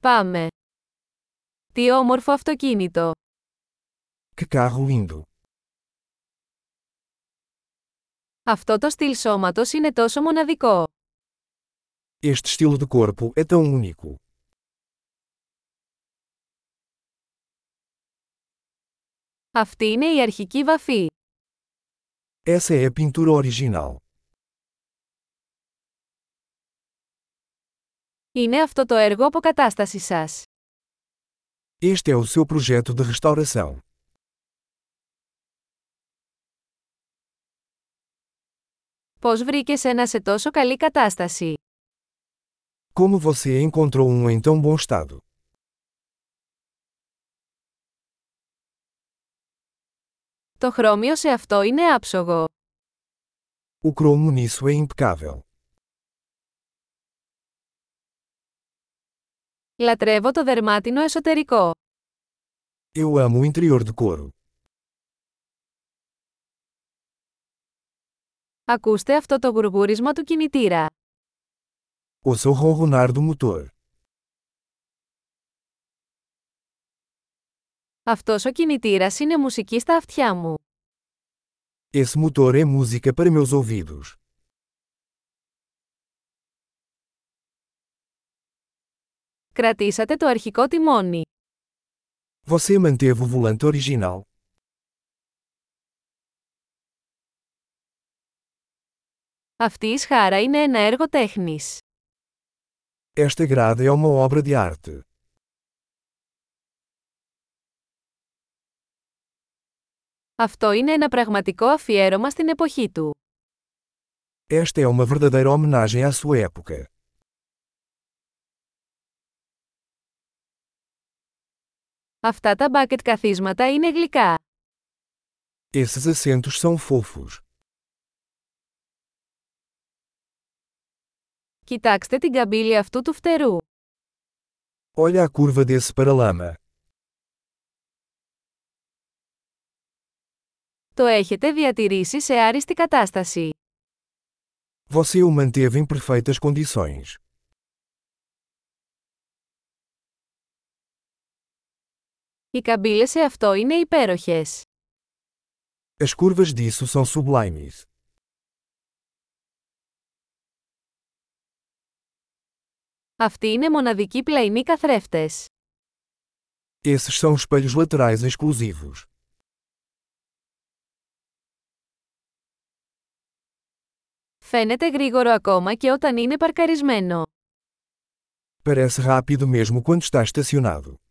Πάμε. Τι όμορφο αυτοκίνητο. Que carro lindo! Αυτό το στυλ σώματος είναι τόσο μοναδικό. Este estilo de corpo é tão único. Αυτή είναι η αρχική βαφή. Essa é a pintura original. Είναι αυτό το έργο αποκατάστασης σας. Este é o seu projeto de restauração. Πώς βρήκες ένα σε τόσο καλή κατάσταση; Como você encontrou um em tão bom estado? Το χρώμιο σε αυτό είναι άψογο. O cromo nisso é impecável. Λατρεύω το δερμάτινο εσωτερικό. Eu amo o interior de couro. Ακούστε αυτό το γουργούρισμα του κινητήρα. Ouça o ronronar do motor. Αυτός ο κινητήρας είναι μουσική στα αυτιά μου. Esse motor é música para meus ouvidos. Κρατήσατε το αρχικό τιμόνι. Você manteve o volante original. Αυτή η σχάρα είναι ένα έργο τέχνης. Esta grade é uma obra de arte. Αυτό είναι ένα πραγματικό αφιέρωμα στην εποχή του. Esta é uma verdadeira homenagem à sua época. Αυτά τα μπάκετ καθίσματα είναι γλυκά. Esses assentos são fofos. Κοιτάξτε την καμπύλη αυτού του φτερού. Olha a curva desse paralama. Το έχετε διατηρήσει σε άριστη κατάσταση. Você o manteve em perfeitas condições. Οι καμπύλες σε αυτό είναι υπέροχες. As curvas disso são sublimes. Αυτοί είναι μοναδικοί πλαϊνοί καθρέφτες. Esses são espelhos laterais exclusivos. Φαίνεται γρήγορο ακόμα και όταν είναι παρκαρισμένο. Parece rápido mesmo quando está estacionado.